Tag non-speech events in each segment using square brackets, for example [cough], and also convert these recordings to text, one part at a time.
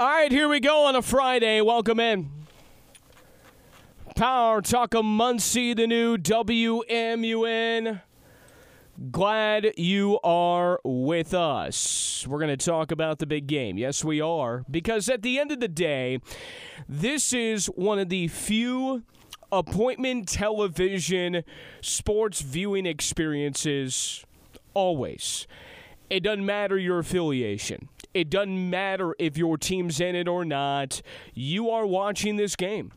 All right, here we go on a Friday. Welcome in. Power Talk of Muncie, the new WMUN. Glad you are with us. We're going to talk about the big game. Yes, we are. Because at the end of the day, this is one of the few appointment television sports viewing experiences always. It doesn't matter your affiliation. It doesn't matter if your team's in it or not. You are watching this game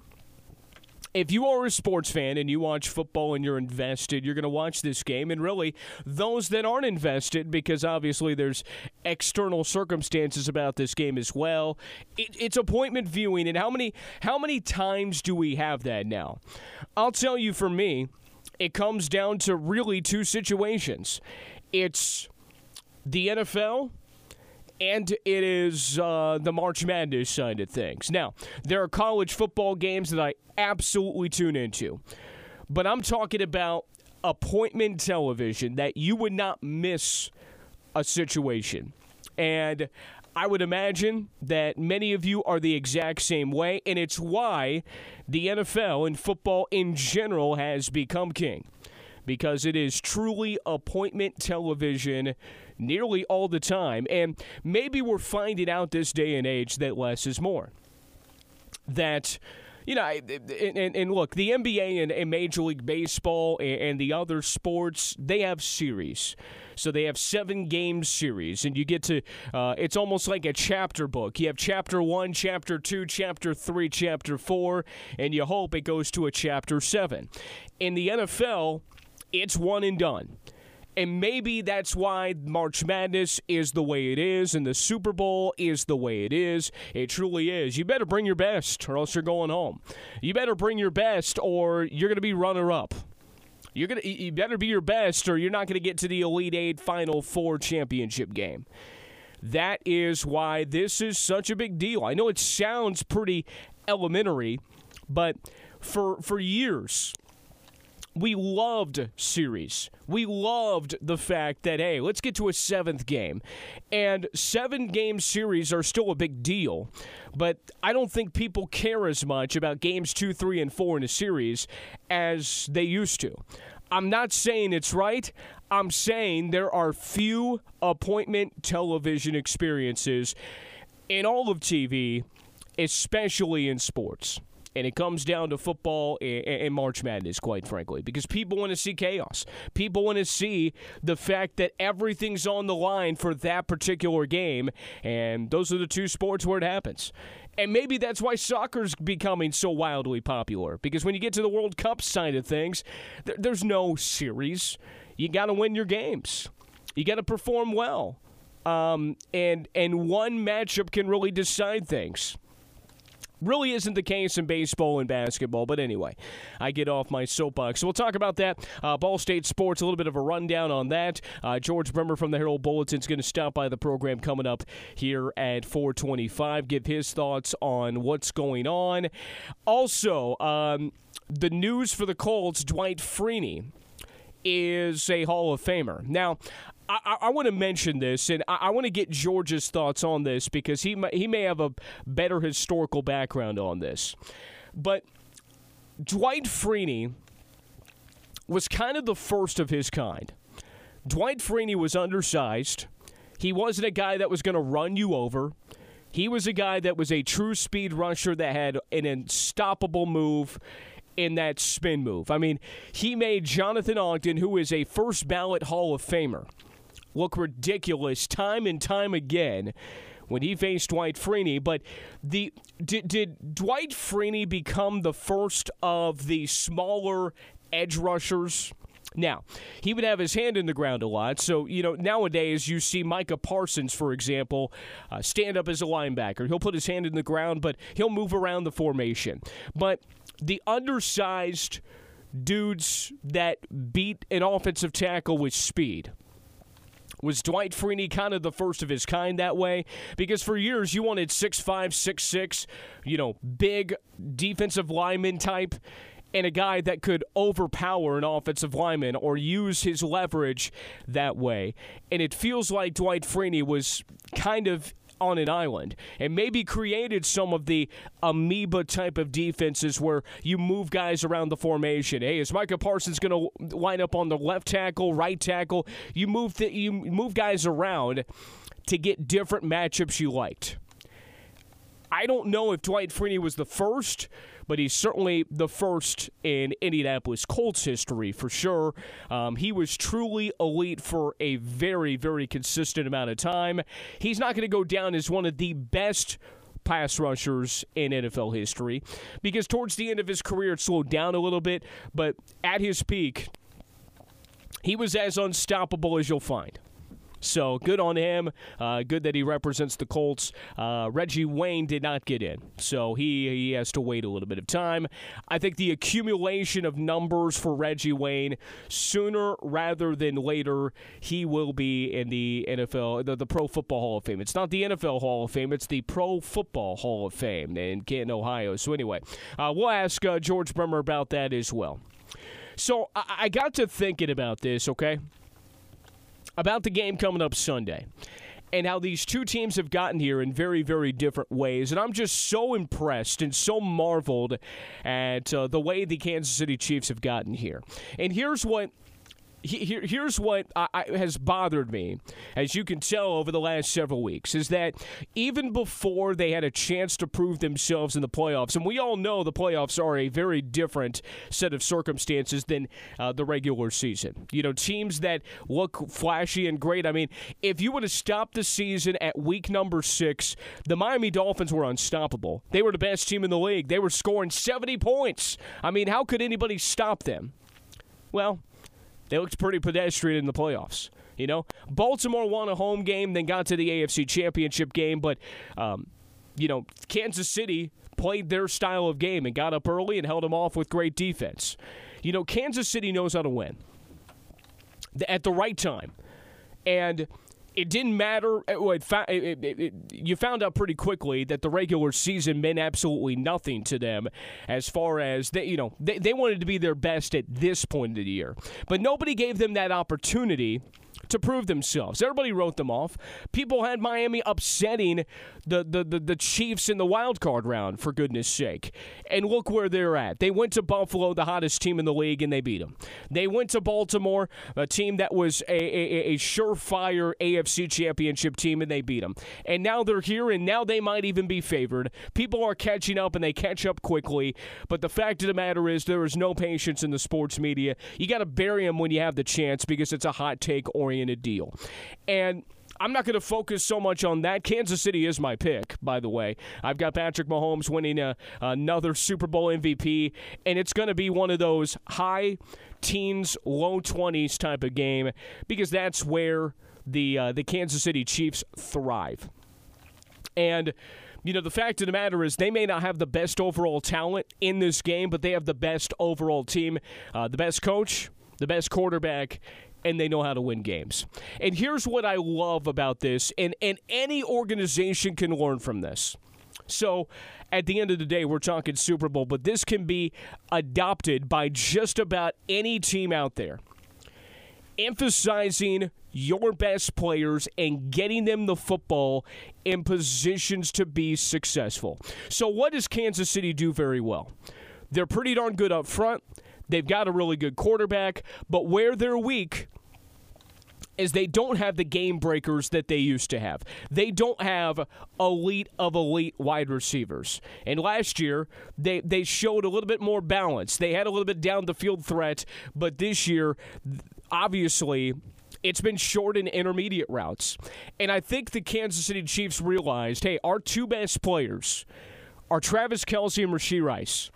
if you are a sports fan and you watch football and you're invested, you're going to watch this game. And really, those that aren't invested, because obviously there's external circumstances about this game as well, it, it's appointment viewing. And how many how many times do we have that now? I'll tell you, for me, it comes down to really two situations. It's the NFL and it is uh, the March Madness side of things. Now, there are college football games that I absolutely tune into, but I'm talking about appointment television that you would not miss a situation. And I would imagine that many of you are the exact same way, and it's why the NFL and football in general has become king because it is truly appointment television nearly all the time. And maybe we're finding out this day and age that less is more. That you know, and, and, look, the NBA and, and Major League Baseball and, and, the other sports, they have series. So they have seven game series, and you get to, uh, it's almost like a chapter book. You have chapter one, chapter two, chapter three, chapter four, and you hope it goes to a chapter seven. In the NFL, it's one and done. And maybe that's why March Madness is the way it is and the Super Bowl is the way it is. It truly is. You better bring your best or else you're going home. You better bring your best or you're going to be runner up. You're gonna you better be your best or you're not going to get to the Elite 8 Final 4 championship game. That is why this is such a big deal. I know it sounds pretty elementary, but for for years we loved series. We loved the fact that, hey, let's get to a seventh game. And seven game series are still a big deal, but I don't think people care as much about games two, three, and four in a series as they used to. I'm not saying it's right. I'm saying there are few appointment television experiences in all of TV, especially in sports and it comes down to football and, March Madness, quite frankly, because people want to see chaos. People want to see the fact that everything's on the line for that particular game, and those are the two sports where it happens. And maybe that's why soccer's becoming so wildly popular, because when you get to the World Cup side of things, there's no series. You got to win your games. You got to perform well. Um, and and one matchup can really decide things. Really isn't the case in baseball and basketball, but anyway, I get off my soapbox. So we'll talk about that. Uh, Ball State Sports, a little bit of a rundown on that. Uh, George Bremer from the Herald Bulletin is going to stop by the program coming up here at 425, give his thoughts on what's going on. Also, um, the news for the Colts, Dwight Freeney is a Hall of Famer. Now, I, I want to mention this, and I, I want to get George's thoughts on this because he he may have a better historical background on this. But Dwight Freeney was kind of the first of his kind. Dwight Freeney was undersized. He wasn't a guy that was going to run you over. He was a guy that was a true speed rusher that had an unstoppable move in that spin move. I mean, he made Jonathan Ogden, who is a first ballot Hall of Famer, look ridiculous time and time again when he faced Dwight Freeney. But the did, did Dwight Freeney become the first of the smaller edge rushers? Now, he would have his hand in the ground a lot. So, you know, nowadays you see Micah Parsons, for example, uh, stand up as a linebacker. He'll put his hand in the ground, but he'll move around the formation. But the undersized dudes that beat an offensive tackle with speed, was Dwight Freeney kind of the first of his kind that way? Because for years you wanted six five, six six, you know, big defensive lineman type and a guy that could overpower an offensive lineman or use his leverage that way. And it feels like Dwight Freeney was kind of on an island and maybe created some of the amoeba type of defenses where you move guys around the formation. Hey, is Micah Parsons going to line up on the left tackle, right tackle? You move the, you move guys around to get different matchups you liked. I don't know if Dwight Freeney was the first, but he's certainly the first in Indianapolis Colts history for sure. Um, he was truly elite for a very, very consistent amount of time. He's not going to go down as one of the best pass rushers in NFL history because towards the end of his career it slowed down a little bit, but at his peak, he was as unstoppable as you'll find. So good on him. Uh, good that he represents the Colts. Uh, Reggie Wayne did not get in, so he he has to wait a little bit of time. I think the accumulation of numbers for Reggie Wayne sooner rather than later he will be in the NFL, the, the Pro Football Hall of Fame. It's not the NFL Hall of Fame; it's the Pro Football Hall of Fame in Canton, Ohio. So anyway, uh, we'll ask uh, George Bremer about that as well. So I, I got to thinking about this. Okay about the game coming up Sunday and how these two teams have gotten here in very, very different ways. And I'm just so impressed and so marveled at uh, the way the Kansas City Chiefs have gotten here. And here's what here, here's what I, I, has bothered me, as you can tell over the last several weeks, is that even before they had a chance to prove themselves in the playoffs, and we all know the playoffs are a very different set of circumstances than uh, the regular season. You know, teams that look flashy and great. I mean, if you would have stopped the season at week number six, the Miami Dolphins were unstoppable. They were the best team in the league. They were scoring 70 points. I mean, how could anybody stop them? Well, they looked pretty pedestrian in the playoffs. You know, Baltimore won a home game, then got to the AFC Championship game, but um, you know, Kansas City played their style of game and got up early and held them off with great defense. You know, Kansas City knows how to win at the right time. And it didn't matter. It, it, it, you found out pretty quickly that the regular season meant absolutely nothing to them, as far as they, you know, they, they wanted to be their best at this point of the year. But nobody gave them that opportunity to prove themselves. Everybody wrote them off. People had Miami upsetting the, the, the, the, Chiefs in the wild card round, for goodness sake. And look where they're at. They went to Buffalo, the hottest team in the league, and they beat them. They went to Baltimore, a team that was a, a, a surefire AFC championship team, and they beat them. And now they're here, and now they might even be favored. People are catching up, and they catch up quickly. But the fact of the matter is, there is no patience in the sports media. You got to bury them when you have the chance because it's a hot take oriented deal. And I'm not going to focus so much on that. Kansas City is my pick, by the way. I've got Patrick Mahomes winning a, another Super Bowl MVP, and it's going to be one of those high teens, low 20s type of game because that's where the uh, the Kansas City Chiefs thrive. And you know, the fact of the matter is they may not have the best overall talent in this game, but they have the best overall team, uh, the best coach, the best quarterback, and they know how to win games. And here's what I love about this, and, and any organization can learn from this. So, at the end of the day, we're talking Super Bowl, but this can be adopted by just about any team out there. Emphasizing your best players and getting them the football in positions to be successful. So, what does Kansas City do very well? They're pretty darn good up front. They've got a really good quarterback, but where they're weak is they don't have the game breakers that they used to have. They don't have elite of elite wide receivers. And last year, they, they showed a little bit more balance. They had a little bit down the field threat, but this year, obviously, it's been short and intermediate routes. And I think the Kansas City Chiefs realized hey, our two best players are Travis Kelce and Rashee Rice.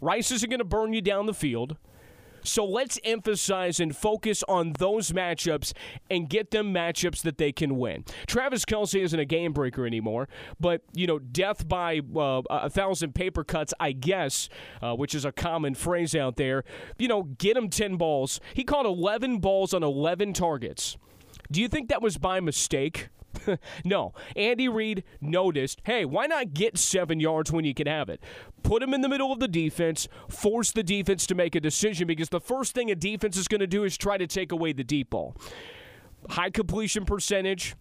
Rice isn't going to burn you down the field. So let's emphasize and focus on those matchups and get them matchups that they can win. Travis Kelce isn't a game breaker anymore, but you know, death by uh, a thousand paper cuts, I guess, uh, which is a common phrase out there. You know, get him ten balls. He caught eleven balls on eleven targets. Do you think that was by mistake? [laughs] no. Andy Reid noticed hey, why not get seven yards when you can have it? Put him in the middle of the defense, force the defense to make a decision because the first thing a defense is going to do is try to take away the deep ball. High completion percentage,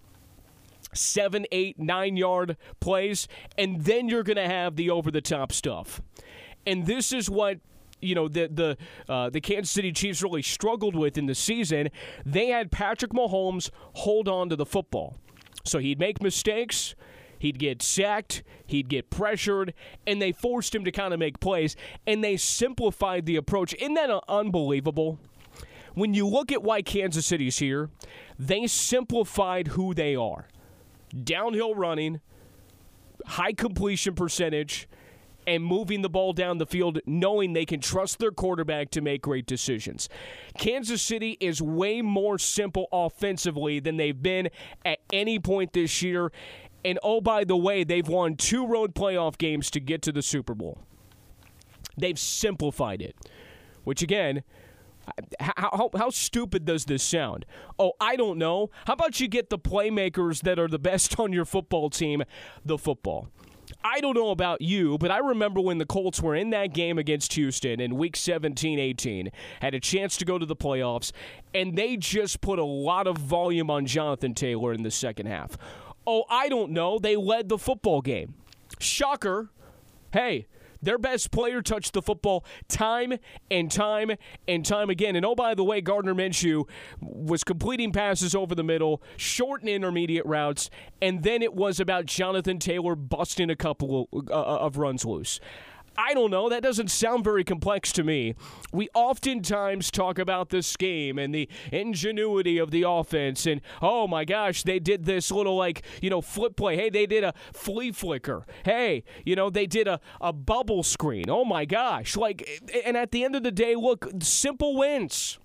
seven, eight, nine yard plays, and then you're going to have the over the top stuff. And this is what you know the the uh, the Kansas City Chiefs really struggled with in the season. They had Patrick Mahomes hold on to the football, so he'd make mistakes. He'd get sacked, he'd get pressured, and they forced him to kind of make plays, and they simplified the approach. Isn't that unbelievable? When you look at why Kansas City's here, they simplified who they are downhill running, high completion percentage, and moving the ball down the field, knowing they can trust their quarterback to make great decisions. Kansas City is way more simple offensively than they've been at any point this year. And oh, by the way, they've won two road playoff games to get to the Super Bowl. They've simplified it, which again, how, how, how, stupid does this sound? Oh, I don't know. How about you get the playmakers that are the best [laughs] on your football team the football? I don't know about you, but I remember when the Colts were in that game against Houston in week 17 18, had a chance to go to the playoffs, and they just put a lot of volume on Jonathan Taylor in the second half. Oh, I don't know. They led the football game. Shocker. Hey, their best player touched the football time and time and time again. And oh, by the way, Gardner Minshew was completing passes over the middle, short and intermediate routes, and then it was about Jonathan Taylor busting a couple of, uh, of runs loose. I don't know. That doesn't sound very complex to me. We oftentimes talk about the scheme and the ingenuity of the offense, and oh my gosh, they did this little like you know flip play. Hey, they did a flea flicker. Hey, you know they did a a bubble screen. Oh my gosh, like, and at the end of the day, look, simple wins.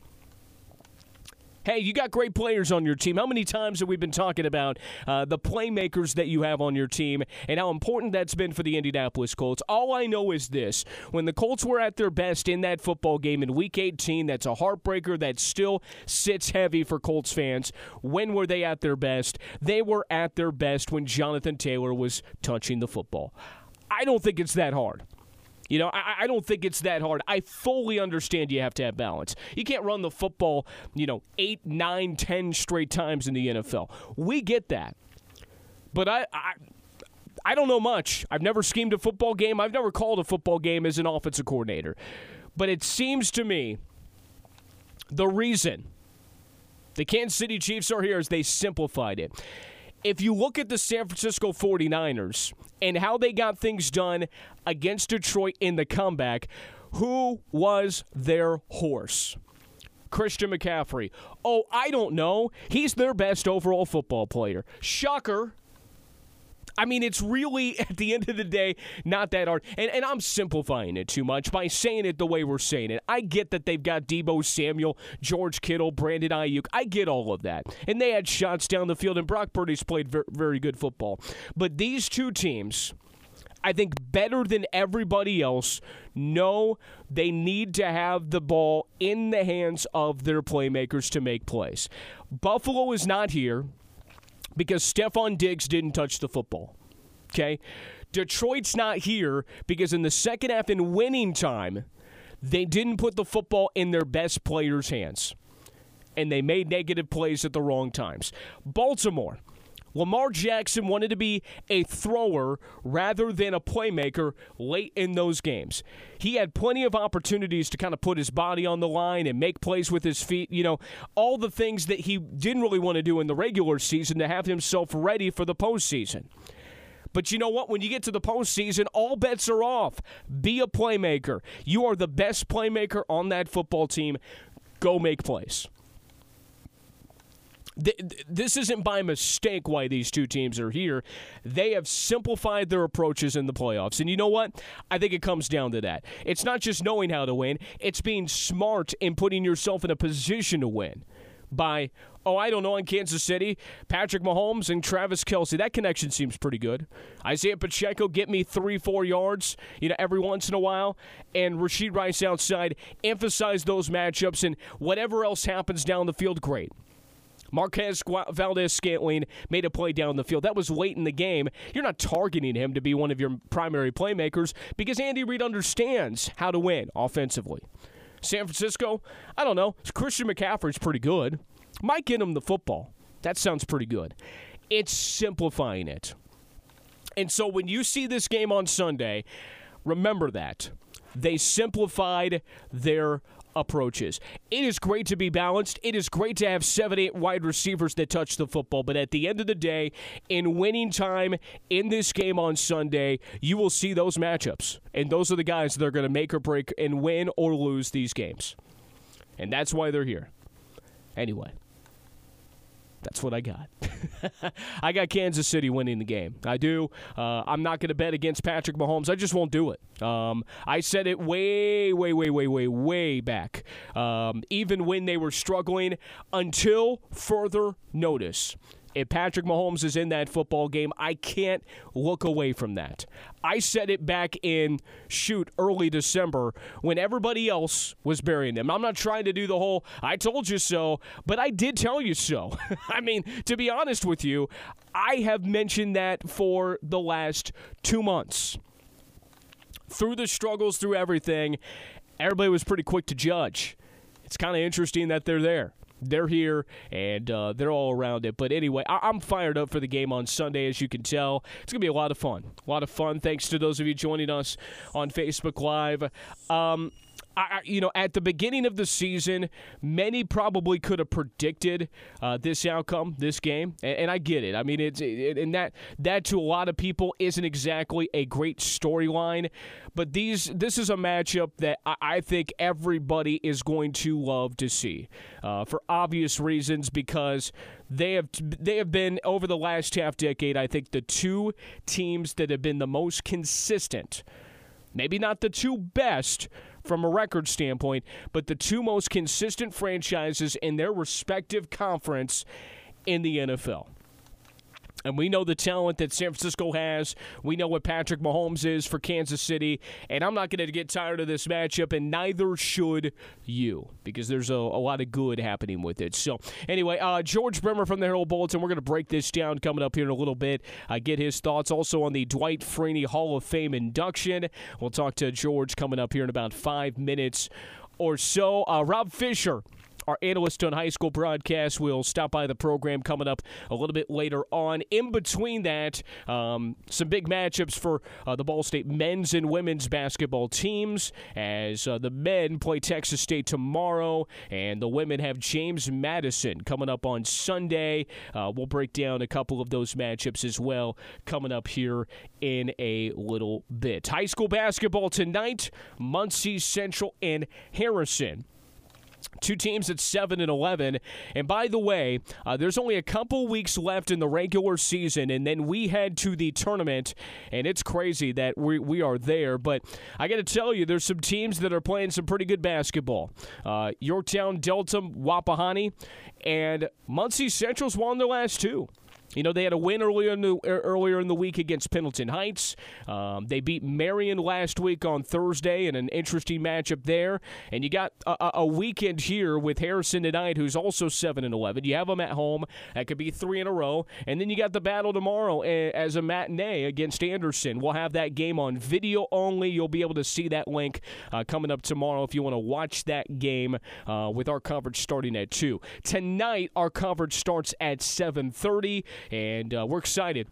Hey, you got great players on your team. How many times have we been talking about uh, the playmakers that you have on your team and how important that's been for the Indianapolis Colts? All I know is this when the Colts were at their best in that football game in week 18, that's a heartbreaker that still sits heavy for Colts fans. When were they at their best? They were at their best when Jonathan Taylor was touching the football. I don't think it's that hard. You know, I, I, don't think it's that hard. I fully understand you have to have balance. You can't run the football, you know, eight, nine, ten straight times in the NFL. We get that. But I, I I don't know much. I've never schemed a football game. I've never called a football game as an offensive coordinator. But it seems to me the reason the Kansas City Chiefs are here is they simplified it if you look at the San Francisco 49ers and how they got things done against Detroit in the comeback, who was their horse? Christian McCaffrey. Oh, I don't know. He's their best overall football player. Shocker. I mean, it's really, [laughs] at the end of the day, not that hard. And, and I'm simplifying it too much by saying it the way we're saying it. I get that they've got Deebo Samuel, George Kittle, Brandon Aiyuk. I get all of that. And they had shots down the field, and Brock Purdy's played very, very good football. But these two teams. I think better than everybody else know they need to have the ball in the hands of their playmakers to make plays. Buffalo is not here because Stefon Diggs didn't touch the football. Okay? Detroit's not here because in the second half in winning time, they didn't put the football in their best players' hands. And they made negative plays at the wrong times. Baltimore, Lamar Jackson wanted to be a thrower rather than a playmaker late in those games. He had plenty of opportunities to kind of put his body on the line and make plays with his feet, you know, all the things that he didn't really want to do in the regular season to have himself ready for the postseason. But you know what? When you get to the postseason, all bets are off. Be a playmaker. You are the best playmaker on that football team. Go make plays this isn't by mistake why these two teams are here. They have simplified their approaches in the playoffs. And you know what? I think it comes down to that. It's not just knowing how to win, it's being smart and putting yourself in a position to win by, oh, I don't know, in Kansas City, Patrick Mahomes and Travis Kelce. That connection seems pretty good. Isaiah Pacheco get me three, four yards, you know, every once in a while, and Rashee Rice outside. Emphasize those matchups, and whatever else happens down the field, great. Marquez Valdes-Scantling made a play down the field. That was late in the game. You're not targeting him to be one of your primary playmakers because Andy Reid understands how to win offensively. San Francisco, I don't know. Christian McCaffrey's pretty good. Might get him the football. That sounds pretty good. It's simplifying it. And so when you see this game on Sunday, remember that. They simplified their approaches. It is great to be balanced. It is great to have seven, eight wide receivers that touch the football. But at the end of the day, in winning time in this game on Sunday, you will see those matchups. And those are the guys that are going to make or break and win or lose these games. And that's why they're here. Anyway. That's what I got. [laughs] I got Kansas City winning the game. I do. Uh, I'm not going to bet against Patrick Mahomes. I just won't do it. Um, I said it way, way, way, way, way, way back, um, even when they were struggling until further notice. If Patrick Mahomes is in that football game, I can't look away from that. I said it back in, shoot, early December when everybody else was burying them. I'm not trying to do the whole, I told you so, but I did tell you so. [laughs] I mean, to be honest with you, I have mentioned that for the last two months. Through the struggles, through everything, everybody was pretty quick to judge. It's kind of interesting that they're there they're here and uh, they're all around it. But anyway, I- am fired up for the game on Sunday, as you can tell. It's going to be a lot of fun. A lot of fun. Thanks to those of you joining us on Facebook Live. Um, I, you know, at the beginning of the season, many probably could have predicted uh, this outcome, this game, and, and, I get it. I mean, it's it, and that that to a lot of people isn't exactly a great storyline, but these this is a matchup that I, I, think everybody is going to love to see uh, for obvious reasons because they have they have been over the last half decade. I think the two teams that have been the most consistent. Maybe not the two best, from a record standpoint, but the two most consistent franchises in their respective conference in the NFL. And we know the talent that San Francisco has. We know what Patrick Mahomes is for Kansas City. And I'm not going to get tired of this matchup, and neither should you, because there's a, a lot of good happening with it. So, anyway, uh, George Bremer from the Herald Bulletin. We're going to break this down coming up here in a little bit. Uh, get his thoughts also on the Dwight Freeney Hall of Fame induction. We'll talk to George coming up here in about five minutes or so. Uh, Rob Fisher our analyst on high school broadcast will stop by the program coming up a little bit later on. In between that, um, some big matchups for uh, the Ball State men's and women's basketball teams as uh, the men play Texas State tomorrow, and the women have James Madison coming up on Sunday. Uh, we'll break down a couple of those matchups as well coming up here in a little bit. High school basketball tonight, Muncie Central and Harrison. Two teams at 7 and 11. And by the way, uh, there's only a couple weeks left in the regular season, and then we head to the tournament. And it's crazy that we, we are there. But I got to tell you, there's some teams that are playing some pretty good basketball. Uh, Yorktown, Delta, Wapahani, and Muncie Central's won their last two. You know, they had a win earlier in the, er, earlier in the week against Pendleton Heights. Um, they beat Marion last week on Thursday in an interesting matchup there. And you got a, a, weekend here with Harrison tonight, who's also 7 and 11. You have them at home. That could be three in a row. And then you got the battle tomorrow eh, as a matinee against Anderson. We'll have that game on video only. You'll be able to see that link uh, coming up tomorrow if you want to watch that game uh, with our coverage starting at 2. Tonight, our coverage starts at 730 and uh, we're excited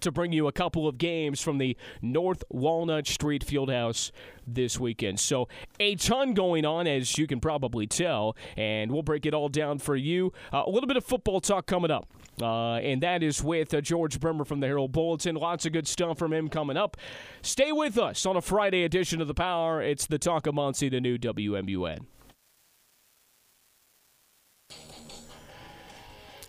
to bring you a couple of games from the North Walnut Street Fieldhouse this weekend. So, a ton going on, as you can probably tell, and we'll break it all down for you. Uh, a little bit of football talk coming up. Uh, and that is with uh, George Bremer from the Herald Bulletin. Lots of good stuff from him coming up. Stay with us on a Friday edition of The Power. It's the Talk of Muncie, the new WMUN.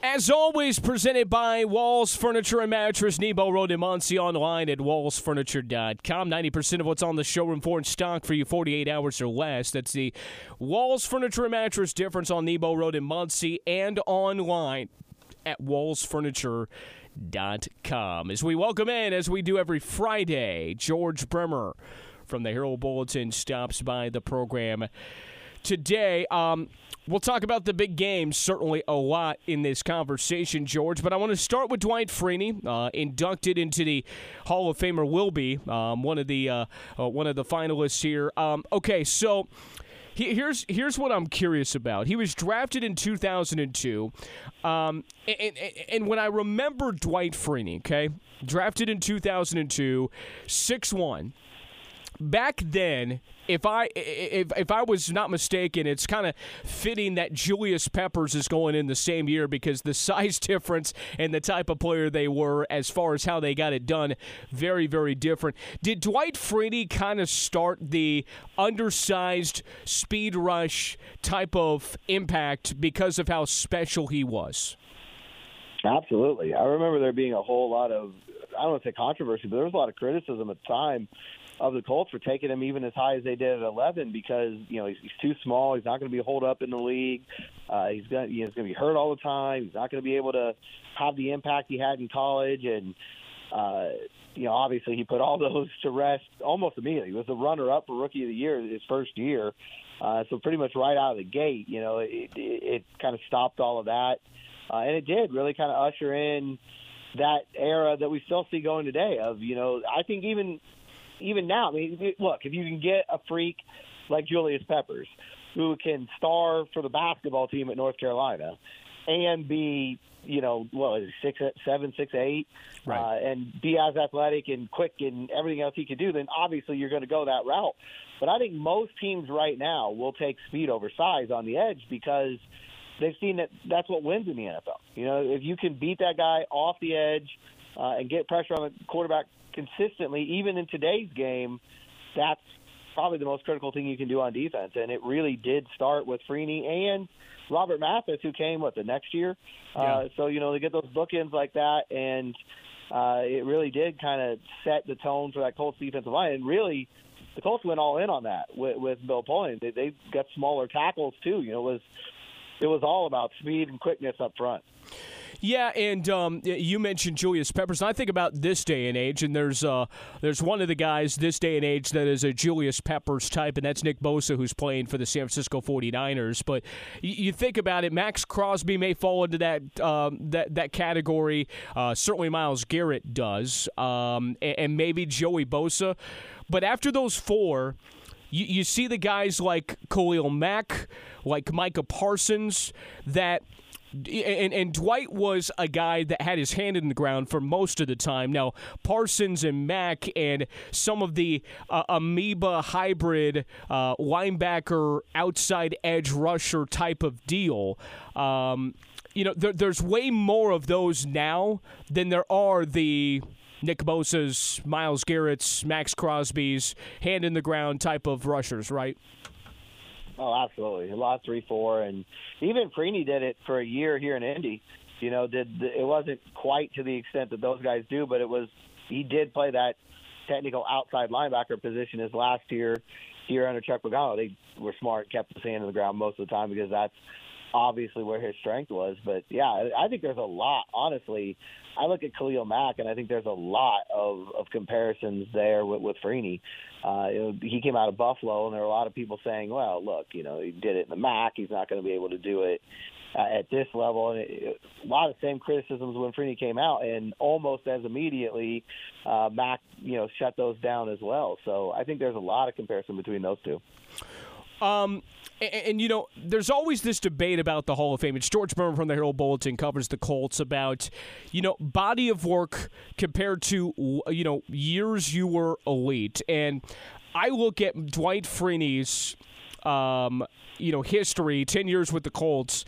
As always, presented by Walls Furniture and Mattress, Nebo Road in Muncie, online at wallsfurniture.com. 90% of what's on the showroom for in stock for you 48 hours or less. That's the Walls Furniture and Mattress difference on Nebo Road in Muncie and online at wallsfurniture.com. As we welcome in, as we do every Friday, George Bremer from the Herald Bulletin stops by the program today. Um, we'll talk about the big games certainly a lot in this conversation, George. But I want to start with Dwight Freeney, uh, inducted into the Hall of Famer. Will be um, one of the uh, uh, one of the finalists here. Um, okay, so here's here's what I'm curious about. He was drafted in 2002, um, and, and, and when I remember Dwight Freeney, okay, drafted in 2002, six one back then, if I if if I was not mistaken, it's kind of fitting that Julius Peppers is going in the same year because the size [laughs] difference and the type of player they were, as far as how they got it done, very very different. Did Dwight Freeney kind of start the undersized speed rush type of impact because of how special he was? Absolutely. I remember there being a whole lot of I don't want to say controversy, but there was a lot of criticism at the time of the Colts for taking him even as high as they did at 11 because you know he's, he's too small. He's not going to be holed up in the league. Uh, he's going he's going to be hurt all the time. He's not going to be able to have the impact he had in college. And uh, you know, obviously he put all [laughs] those to rest almost immediately. He was the runner-up for Rookie of the Year his first year. Uh, so pretty much right out of the gate, you know, it, it, it kind of stopped all of that, uh, and it did really kind of usher in that era that we still see going today. Of you know, I think even even now, I mean, look, if you can get a freak like Julius Peppers, who can star for the basketball team at North Carolina, and be you know what is six seven six eight, right. uh, and be as athletic and quick and everything else he could do, then obviously you're going to go that route. But I think most teams right now will take speed over size on the edge because they've seen that that's what wins in the NFL. You know, if you can beat that guy off the edge uh, and get pressure on the quarterback consistently, even in today's game, that's probably the most critical thing you can do on defense. And it really did start with Freeney and Robert Mathis, who came what the next year. Uh, yeah. Uh, so you know they get those bookends like that, and uh, it really did kind of set the tone for that Colts defensive line. And really, the Colts went all in on that with, with Bill Polian. They, they got smaller tackles too. You know, it was it was all about speed and quickness up front. Yeah, and um, you mentioned Julius Peppers. And I think about this day and age, and there's uh, there's one of the guys this day and age that is a Julius Peppers type, and that's Nick Bosa, who's playing for the San Francisco 49ers. But you, think about it, Maxx Crosby may fall into that um, that that category. Uh, certainly, Myles Garrett does, um, and, and maybe Joey Bosa. But after those four, you, you see the guys like Khalil Mack, like Micah Parsons, that and, and Dwight was a guy that had his hand in the ground for most of the time. Now Parsons and Mack and some of the uh, amoeba hybrid uh, linebacker outside edge rusher type of deal. Um, you know, there, there's way more of those now than there are the Nick Bosa's, Myles Garrett's, Maxx Crosby's hand in the ground type of rushers, right? Oh, absolutely. A lot three four, and even Freeney did it for a year here in Indy. You know, did it wasn't quite to the extent that those guys do, but it was. He did play that technical outside linebacker position his last year here under Chuck Pagano. They were smart, kept his hand in the ground most of the time because that's obviously where his strength was. But yeah, I think there's a lot. Honestly, I look at Khalil Mack, and I think there's a lot of, of comparisons there with, with Freeney. Uh, he came out of Buffalo, and there were a lot of people saying, "Well, look, you know, he did it in the MAC. He's not going to be able to do it uh, at this level." And it, a lot of same criticisms when Freeney came out, and almost as immediately, uh, Mack, you know, shut those down as well. So I think there's a lot of comparison between those two. Um, and, and, you know, there's always this debate about the Hall of Fame. It's George Bremer from the Herald Bulletin covers the Colts about, you know, body of work compared to, you know, years you were elite. And I look at Dwight Freeney's, um, you know, history, 10 years with the Colts,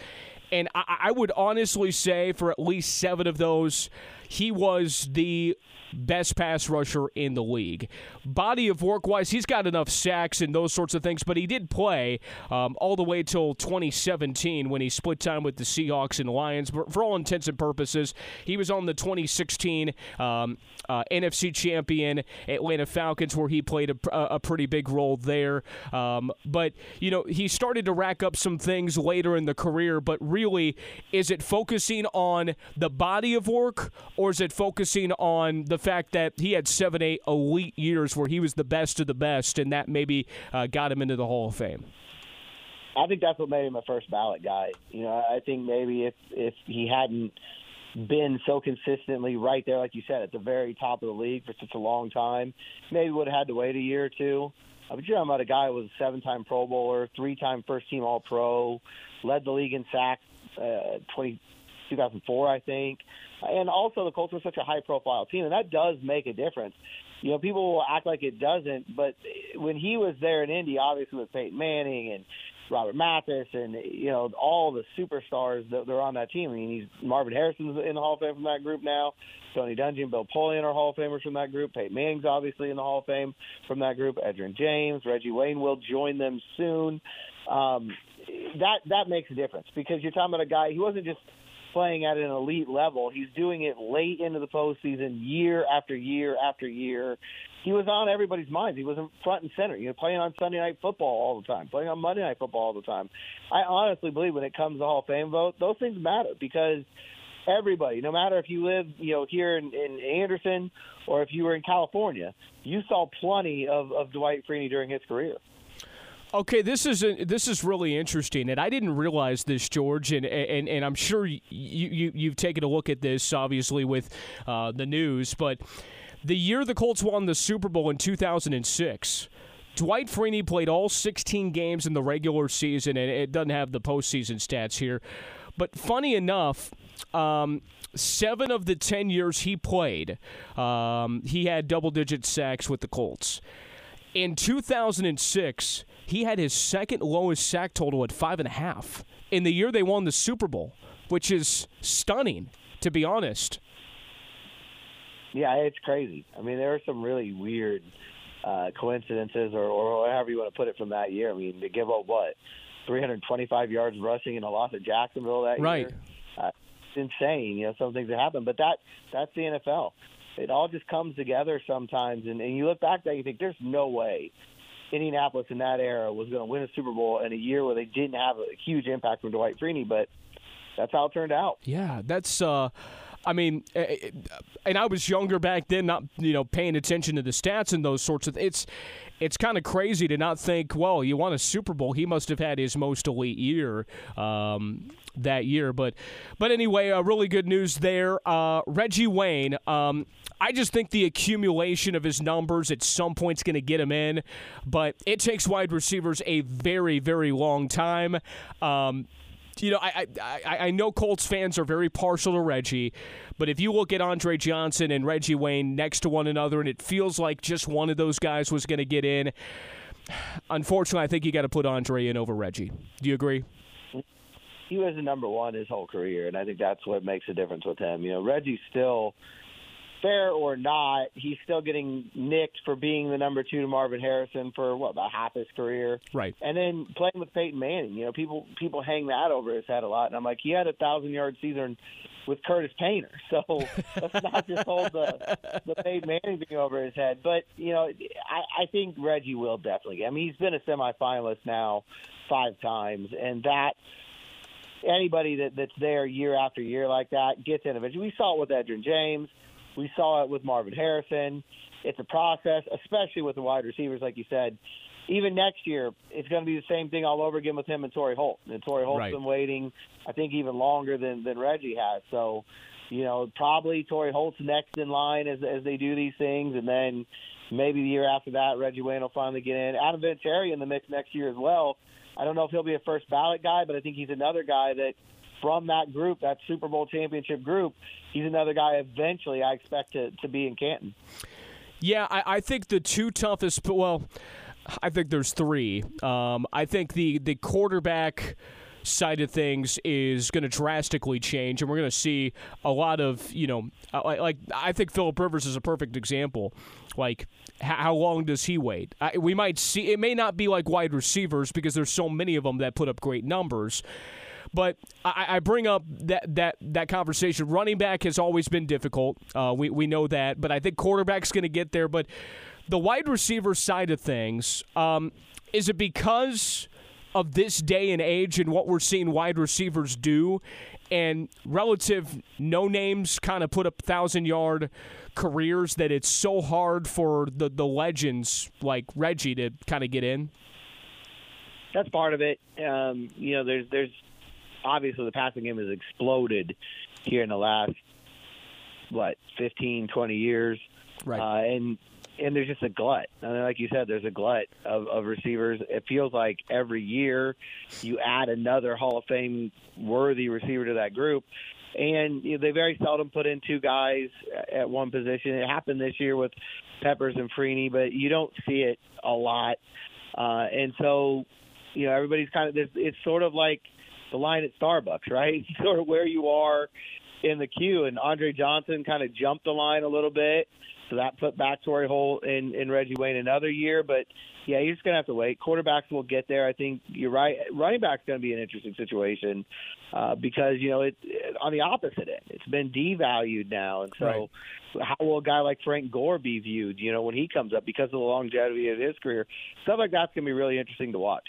and I, I would honestly say for at least seven of those, he was the best pass rusher in the league. Body of work wise, he's got enough sacks and those sorts of things, but he did play um, all the way till 2017 when he split time with the Seahawks and Lions. But for all intents and purposes, he was on the 2016 um, uh, NFC champion Atlanta Falcons, where he played a, a pretty big role there. Um, but, you know, he started to rack up some things later in the career, but really, is it focusing on the body of work or is it focusing on the fact that he had seven, eight elite years where he was the best of the best, and that maybe uh, got him into the Hall of Fame? I think that's what made him a first ballot guy. You know, I think maybe if if he hadn't been so consistently right there, like you said, at the very top of the league for such a long time. Maybe would have had to wait a year or two. Uh, but you're talking about a guy who was a seven-time Pro Bowler, three-time first-team All-Pro, led the league in sacks, uh, 20, 2004, I think. And also, the Colts were such a high-profile team, and that does make a difference. You know, people will act like it doesn't, but when he was there in Indy, obviously with Peyton Manning and Robert Mathis and you know all the superstars that they're on that team. I mean, he's Marvin Harrison's in the Hall of Fame from that group now. Tony Dungy, Bill Polian are Hall of Famers from that group. Peyton Manning's obviously in the Hall of Fame from that group. Edgerrin James, Reggie Wayne will join them soon. Um, that that makes a difference because you're talking about a guy. He wasn't just playing at an elite level. He's doing it late into the postseason, year after year after year. He was on everybody's minds. He was in front and center. You know, playing on Sunday night football all the time, playing on Monday night football all the time. I honestly believe when it comes to Hall of Fame vote, those things matter because everybody, no matter if you live, you know, here in, in Anderson or if you were in California, you saw plenty of, of Dwight Freeney during his career. Okay, this is a, this is really interesting, and I didn't realize this, George, and and, and I'm sure you, you you've taken a look at this, obviously with uh, the news, but the year the Colts won the Super Bowl in 2006. Dwight Freeney played all 16 games in the regular season, and it doesn't have the postseason stats here. But funny enough, um, seven of the 10 years he played, um, he had double digit sacks with the Colts. In 2006, he had his second lowest sack total at five and a half in the year they won the Super Bowl, which is stunning, to be honest. Yeah, it's crazy. I mean, there are some really weird uh, coincidences, or, or however you want to put it, from that year. I mean, to give up what 325 yards rushing in a loss at Jacksonville that right. year, uh, it's insane. You know, some things that happen, but that that's the NFL. It all just comes together sometimes, and, and you look back there, you think there's no way Indianapolis in that era was going to win a Super Bowl in a year where they didn't have a huge impact from Dwight Freeney, but that's how it turned out. Yeah, that's. Uh, I mean, eh, eh, and I was younger back then, not you know paying attention to the stats and those sorts of. It's it's kind of crazy to not think. Well, you won a Super Bowl. He must have had his most elite year um, that year. But but anyway, uh, really good news there. Uh, Reggie Wayne. Um, I just think the accumulation of his numbers at some point is going to get him in, but it takes wide receivers a very, very long time. Um, you know, I, I I know Colts fans are very partial to Reggie, but if you look at Andre Johnson and Reggie Wayne next to one another, and it feels like just one of those guys was going to get in, unfortunately, I think you got to put Andre in over Reggie. Do you agree? He was the number one his whole career, and I think that's what makes a difference with him. You know, Reggie's still fair or not, he's still getting nicked for being the number two to Marvin Harrison for what about half his career, right? And then playing with Peyton Manning, you know, people people hang that over his head a lot, and I'm like, he had a thousand yard season with Curtis Painter, so [laughs] let's not just hold the the Peyton Manning thing over his head. But you know, I, I think Reggie will definitely. I mean, he's been a semifinalist now five times, and that anybody that that's there year after year like that gets in eventually. We saw it with Edgerrin James. We saw it with Marvin Harrison. It's a process, especially with the wide receivers, like you said. Even next year, it's going to be the same thing all over again with him and Torry Holt. And Torry Holt's right. been waiting, I think, even longer than than Reggie has. So, you know, probably Torry Holt's next in line as as they do these things, and then maybe the year after that, Reggie Wayne will finally get in. Adam Vinatieri in the mix next year as well. I don't know if he'll be a first ballot guy, but I think he's another guy that from that group, that Super Bowl championship group, he's another guy eventually I expect to, to be in Canton. Yeah, I, I think the two toughest, well, I think there's three. Um, I think the, the quarterback side of things is going to drastically change, and we're going to see a lot of, you know, like, like I think Philip Rivers is a perfect example. Like, how long does he wait? We might see, it may not be like wide receivers because there's so many of them that put up great numbers. But I, I, bring up that, that that conversation. Running back has always been difficult. Uh, we we know that, but I think quarterback's going to get there. But the wide receiver side of things, um, is it because of this day and age and what we're seeing wide receivers do, and relative no names kind of put up thousand yard careers that it's so hard for the the legends like Reggie to kind of get in? That's part of it. Um, you know, there's there's obviously the passing game has exploded here in the last what 15, 20 years, Right. uh, and and there's just a glut. I mean, like you said, there's a glut of, of receivers. It feels like every year you add another Hall of Fame worthy receiver to that group. And you know, they very seldom put in two guys at one position. It happened this year with Peppers and Freeney, but you don't see it a lot. Uh, and so, you know, everybody's kind of it's sort of like the line at Starbucks, right? [laughs] sort of where you are in the queue. And Andre Johnson kind of jumped the line a little bit, so that put back Torry Holt in and Reggie Wayne another year. But yeah, you're just gonna have to wait. Quarterbacks will get there. I think you're right. Running back's gonna be an interesting situation uh, because you know it, it on the opposite end, it's been devalued now, and so. Right. How will a guy like Frank Gore be viewed? You know, when he comes up because of the longevity of his career, stuff like that's going to be really interesting to watch.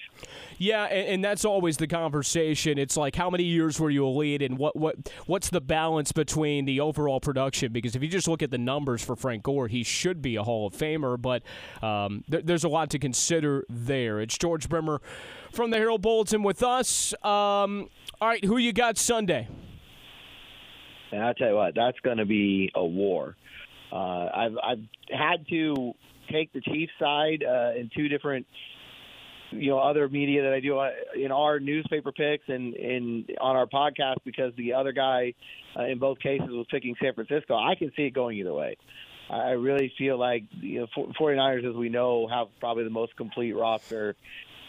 Yeah, and, and that's always the conversation. It's like how many years were you a lead, and what what what's the balance between the overall production? Because if you just look at the numbers for Frank Gore, he should be a Hall of Famer, but um, there, there's a lot to consider there. It's George Bremer from the Herald Bulletin with us. Um, all right, who you got Sunday? And I tell you what, that's going to be a war. Uh, I've I've had to take the Chiefs side uh, in two different, you know, other media that I do uh, in our newspaper picks and in on our podcast because the other guy uh, in both cases was picking San Francisco. I can see it going either way. I really feel like you know 49ers, as we know, have probably the most complete roster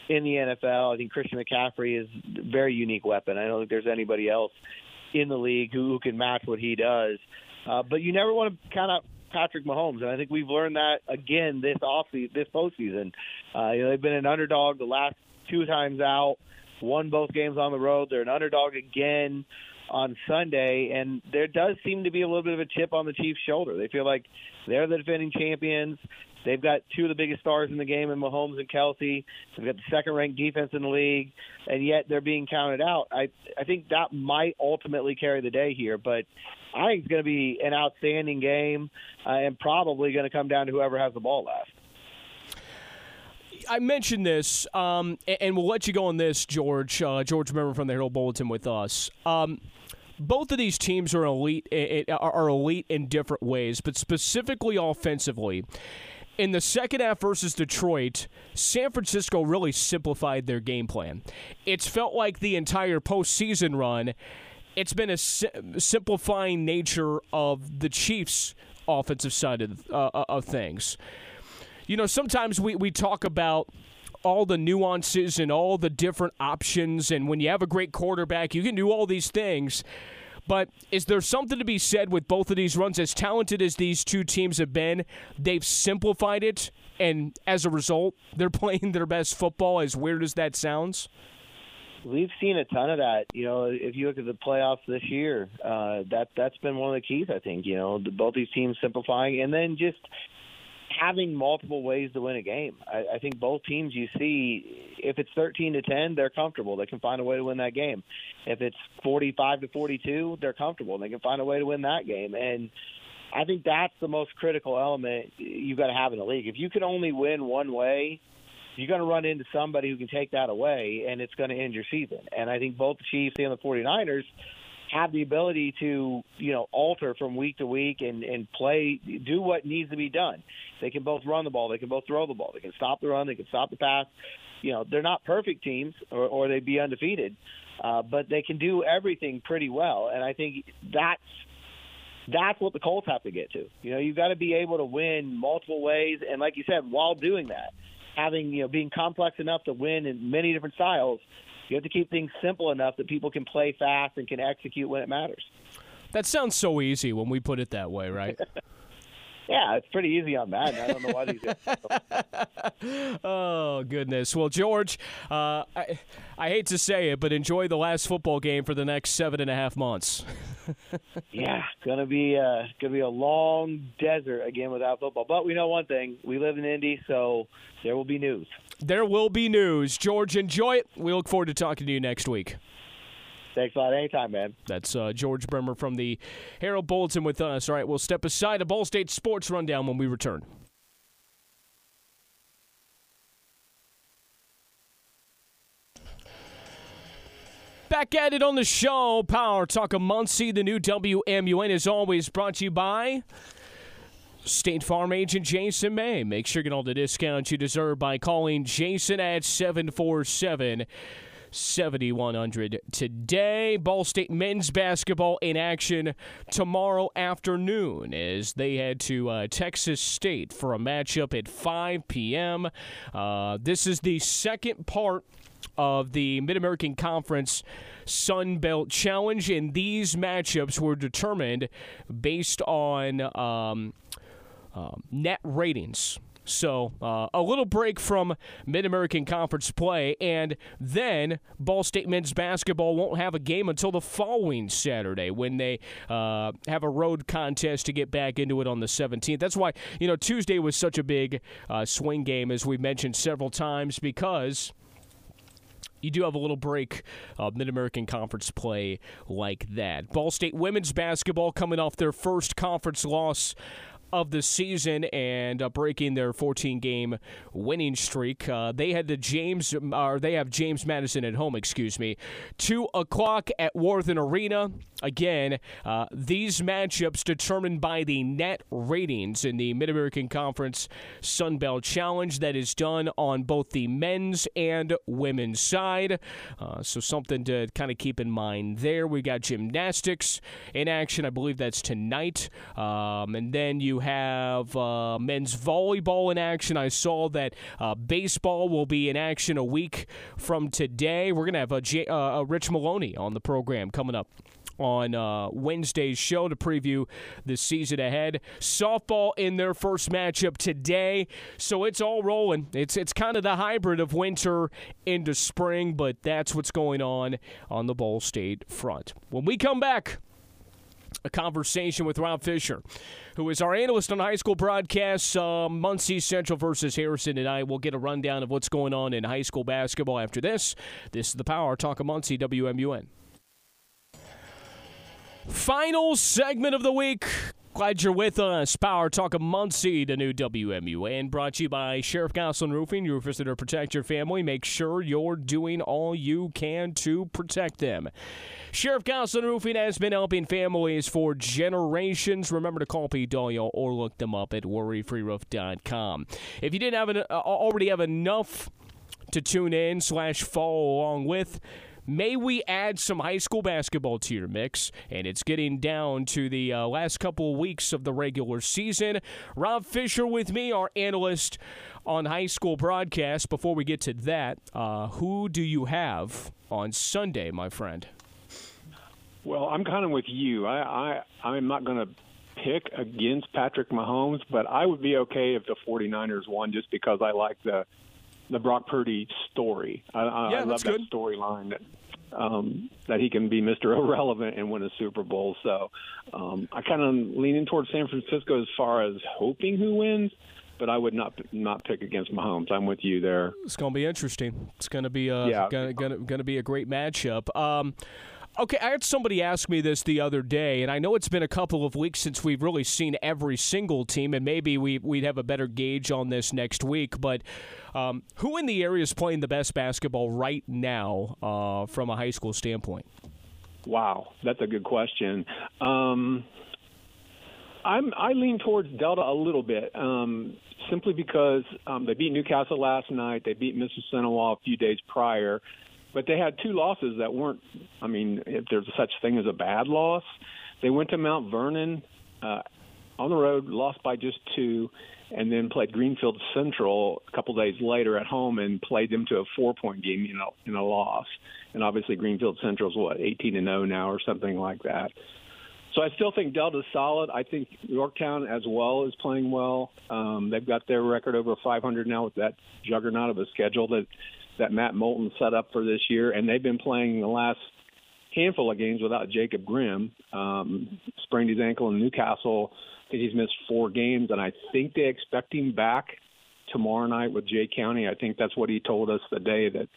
in the NFL. I think Christian McCaffrey is a very unique weapon. I don't think there's anybody else in the league who, who can match what he does. Uh, but you never want to count out Patrick Mahomes, and I think we've learned that again this off this postseason. Uh, you know, they've been an underdog the last two times out, won both games on the road. They're an underdog again on Sunday, and there does seem to be a little bit of a chip on the Chiefs' shoulder. They feel like they're the defending champions. They've got two of the biggest stars in the game in Mahomes and Kelce. They've got the second-ranked defense in the league, and yet they're being counted out. I I think that might ultimately carry the day here, but I think it's going to be an outstanding game, uh, and probably going to come down to whoever has the ball last. I mentioned this, um, and, we'll let you go on this, George. Uh, George, Bremer from the Herald Bulletin with us. Um, both of these teams are elite are elite in different ways, but specifically offensively. In the second half versus Detroit, San Francisco really simplified their game plan. It's felt like the entire postseason run, it's been a simplifying nature of the Chiefs' offensive side of, uh, of things. You know, sometimes we, we talk about all the nuances and all the different options, and when you have a great quarterback, you can do all these things. But is there something to be said with both of these runs? As talented as these two teams have been, they've simplified it, and as a result, [laughs] they're playing their best football, as weird as that sounds. We've seen a ton of that. You know, if you look at the playoffs this year, uh, that that's been one of the keys. I think. You know, both these teams simplifying, and then just having multiple ways to win a game. I, I think both teams you see, if it's 13 to 10, they're comfortable. They can find a way to win that game. If it's 45 to 42, they're comfortable. They can find a way to win that game. And I think that's the most critical element you've got to have in the league. If you can only win one way, you're going to run into somebody who can take that away, and it's going to end your season. And I think both the Chiefs and the 49ers have the ability to, you know, alter from week to week and, and play, do what needs to be done. They can both run the ball. They can both throw the ball. They can stop the run. They can stop the pass. You know, they're not perfect teams, or, or they'd be undefeated, uh, but they can do everything pretty well. And I think that's that's what the Colts have to get to. You know, you've got to be able to win multiple ways, and like you said, while doing that, having you know being complex enough to win in many different styles, you have to keep things simple enough that people can play fast and can execute when it matters. That sounds so easy when we put it that way, right? [laughs] Yeah, it's pretty easy on that. I don't know why these. [laughs] oh goodness. Well, George, uh, I I hate to say it, but enjoy the last football game for the next seven and a half months. [laughs] yeah, gonna be uh, gonna be a long desert again without football. But we know one thing: we live in Indy, so there will be news. There will be news. George, enjoy it. We look forward to talking to you next week. Thanks a lot. Anytime, man. That's uh, George Bremer from the Herald Bulletin with us. All right, we'll step aside a Ball State Sports Rundown when we return. Back at it on the show. Power Talk of Muncie, the new WMUN is always brought to you by State Farm agent Jason May. Make sure you get all the discounts you deserve by calling Jason at 747 7100 today. Ball State men's basketball in action tomorrow afternoon as they head to uh, Texas State for a matchup at 5 p.m. Uh, this is the second part of the Mid American Conference Sun Belt Challenge, and these matchups were determined based on um, uh, net ratings. So, uh, a little break from Mid American Conference play, and then Ball State men's basketball won't have a game until the following Saturday when they uh, have a road contest to get back into it on the 17th. That's why, you know, Tuesday was such a big uh, swing game, as we mentioned several times, because you do have a little break of Mid American Conference play like that. Ball State women's basketball coming off their first conference loss of the season and uh, breaking their 14 game winning streak. Uh, they had the James, or they have James Madison at home, excuse me. Two o'clock at Worthen Arena. Again, uh, these matchups determined by the net ratings in the Mid American Conference Sun Belt Challenge that is done on both the men's and women's side. Uh, so, something to kind of keep in mind there. We got gymnastics in action. I believe that's tonight. Um, and then you have uh, men's volleyball in action. I saw that uh, baseball will be in action a week from today. We're going to have a, J- uh, a Rich Maloney on the program coming up on uh, Wednesday's show to preview the season ahead. Softball in their first matchup today, so it's all rolling. It's it's kind of the hybrid of winter into spring, but that's what's going on on the Ball State front. When we come back, a conversation with Rob Fisher, who is our analyst on high school broadcasts. Uh, Muncie Central versus Harrison, and I will get a rundown of what's going on in high school basketball after this. This is the Power Talk of Muncie, WMUN. Final segment of the week. Glad you're with us. Power Talk of Muncie, the new WMUN, brought to you by Sheriff Goslin Roofing. Your visitor to protect your family. Make sure you're doing all you can to protect them. Sheriff Goslin Roofing has been helping families for generations. Remember to call Pete Doyle or look them up at worryfreeroof.com. If you didn't have an, uh, already have enough to tune in slash follow along with, May we add some high school basketball to your mix? And it's getting down to the uh, last couple weeks of the regular season. Rob Fisher with me, our analyst on high school broadcast. Before we get to that, uh, who do you have on Sunday, my friend? Well, I'm kind of with you. I, I I'm not going to pick against Patrick Mahomes, but I would be okay if the 49ers won just because I like the the Brock Purdy story. I, I, yeah, I love that storyline that um, that he can be Mr. [laughs] Irrelevant and win a Super Bowl. So um, I kind of leaning towards San Francisco as far as hoping who wins. But I would not not pick against Mahomes. I'm with you there. It's going to be interesting. It's going to be a yeah. going to be a great matchup. Um, Okay, I had somebody ask me this the other day, and I know it's been a couple of weeks since we've really seen every single team, and maybe we, we'd have a better gauge on this next week. But um, who in the area is playing the best basketball right now uh, from a high school standpoint? Wow, that's a good question. Um, I'm, I lean towards Delta a little bit, um, simply because um, they beat New Castle last night. They beat Mississinewa a few days prior but they had two losses that weren't. I mean, if there's such thing as a bad loss, they went to Mount Vernon uh, on the road, lost by just two, and then played Greenfield Central a couple days later at home and played them to a four-point game, you know, in a loss. And obviously, Greenfield Central's what 18 and 0 now or something like that. So I still think Delta's solid. I think Yorktown as well is playing well. Um, they've got their record over 500 now with that juggernaut of a schedule that that Matt Moulton set up for this year, and they've been playing the last handful of games without Jacob Grimm. Um, sprained his ankle in New Castle. I think he's missed four games, and I think they expect him back tomorrow night with Jay County. I think that's what he told us the day that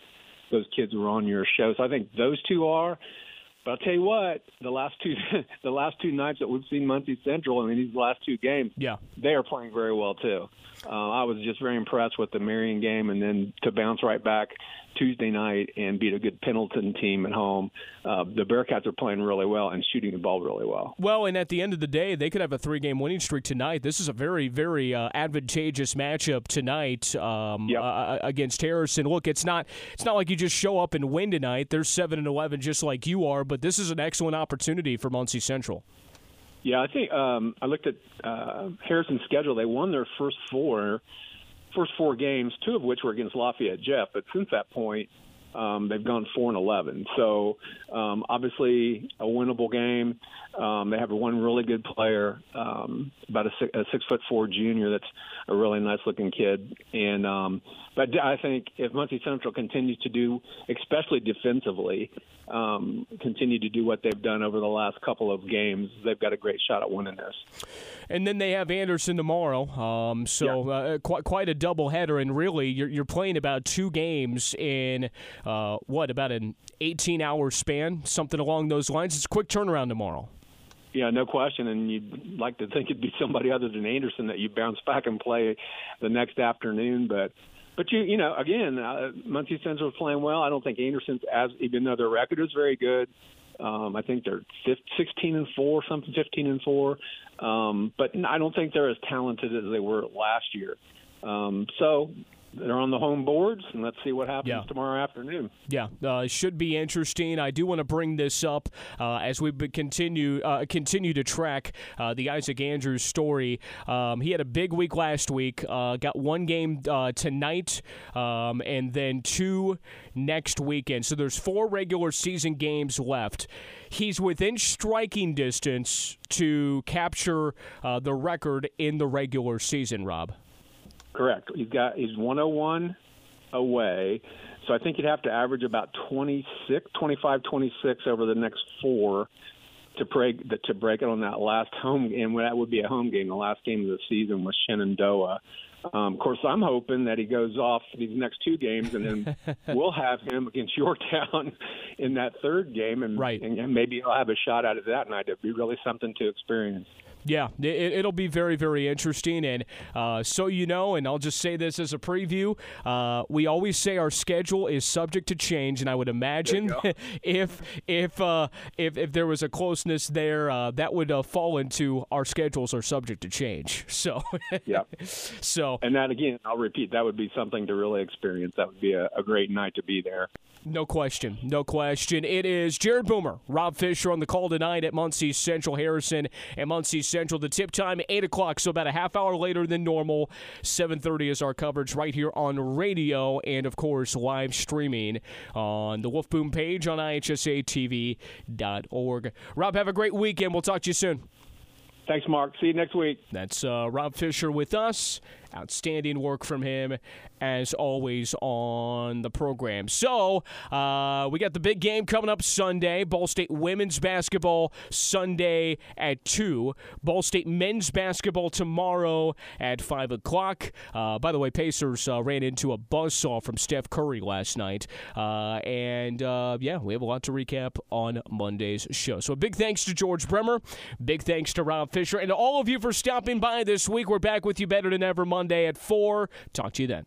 those kids were on your show. So I think those two are. But I'll tell you what, the last two [laughs] the last two nights that we've seen Muncie Central, I mean these last two games, yeah, they are playing very well too. Uh, I was just very impressed with the Marion game, and then to bounce right back Tuesday night and beat a good Pendleton team at home. Uh, the Bearcats are playing really well and shooting the ball really well. Well, and at the end of the day, they could have a three-game winning streak tonight. This is a very, very uh, advantageous matchup tonight um, yep. uh, against Harrison. Look, it's not it's not like you just show up and win tonight. They're seven and eleven, just like you are. But this is an excellent opportunity for Muncie Central. Yeah, I think um, I looked at uh, Harrison's schedule. They won their first four first four games, two of which were against Lafayette Jeff. But since that point, um, they've gone four and eleven. So um, obviously a winnable game. Um, they have one really good player, um, about a six, a six foot four junior. That's a really nice looking kid. And um, but I think if Muncie Central continues to do, especially defensively, um, continue to do what they've done over the last couple of games, they've got a great shot at winning this. And then they have Anderson tomorrow, um, so yeah. uh, quite quite a doubleheader. And really, you're, you're playing about two games in uh, what about an 18 hour span, something along those lines. It's a quick turnaround tomorrow. Yeah, no question. And you'd like to think it'd be somebody other than Anderson that you bounce back and play the next afternoon, but but you you know again, uh, Muncie Central is playing well. I don't think Anderson's as even though their record is very good. Um, I think they're 16 and four, something 15 and four, um, but I don't think they're as talented as they were last year. Um, so they're on the home boards, and let's see what happens yeah. tomorrow afternoon. Yeah, uh, should be interesting. I do want to bring this up uh, as we continue uh, continue to track uh, the Isaac Andrews story. Um, he had a big week last week. Uh, got one game uh, tonight, um, and then two next weekend. So there's four regular season games left. He's within striking distance to capture the record in the regular season. Rob. Correct. He's got he's 101 away. So I think you'd have to average about 26, 25, 26 over the next four to break to break it on that last home game. That would be a home game. The last game of the season was Shenandoah. Um, of course, I'm hoping that he goes off these next two games, and then [laughs] we'll have him against Yorktown in that third game, and, right. and maybe he'll have a shot at it that night. It'd be really something to experience. Yeah, it, will be very, very interesting. And uh, so you know, and I'll just say this as a preview uh, we always say our schedule is subject to change. And I would imagine [laughs] if if, uh, if if there was a closeness there, uh, that would uh, fall into our schedules are subject to change. [laughs] So, yeah. So, and that again, I'll repeat, that would be something to really experience. That would be a, a great night to be there. No question. No question. It is Jared Boomer, Rob Fisher on the call tonight at Muncie Central Harrison and Muncie Central. The tip time, 8 o'clock, so about a half hour later than normal. 7.30 is our coverage right here on radio and, of course, live streaming on the Wolf Boom page on ihsatv.org. Rob, have a great weekend. We'll talk to you soon. Thanks, Mark. See you next week. That's uh, Rob Fisher with us. Outstanding work from him, as always, on the program. So, uh, we got the big game coming up Sunday. Ball State women's basketball Sunday at 2. Ball State men's basketball tomorrow at 5 o'clock. Uh, by the way, Pacers uh, ran into a buzzsaw from Steph Curry last night. Uh, and, uh, yeah, we have a lot to recap on Monday's show. So, a big thanks to George Bremer. Big thanks to Rob Fisher. And all of you for stopping by this week. We're back with you better than ever Monday at 4. Talk to you then.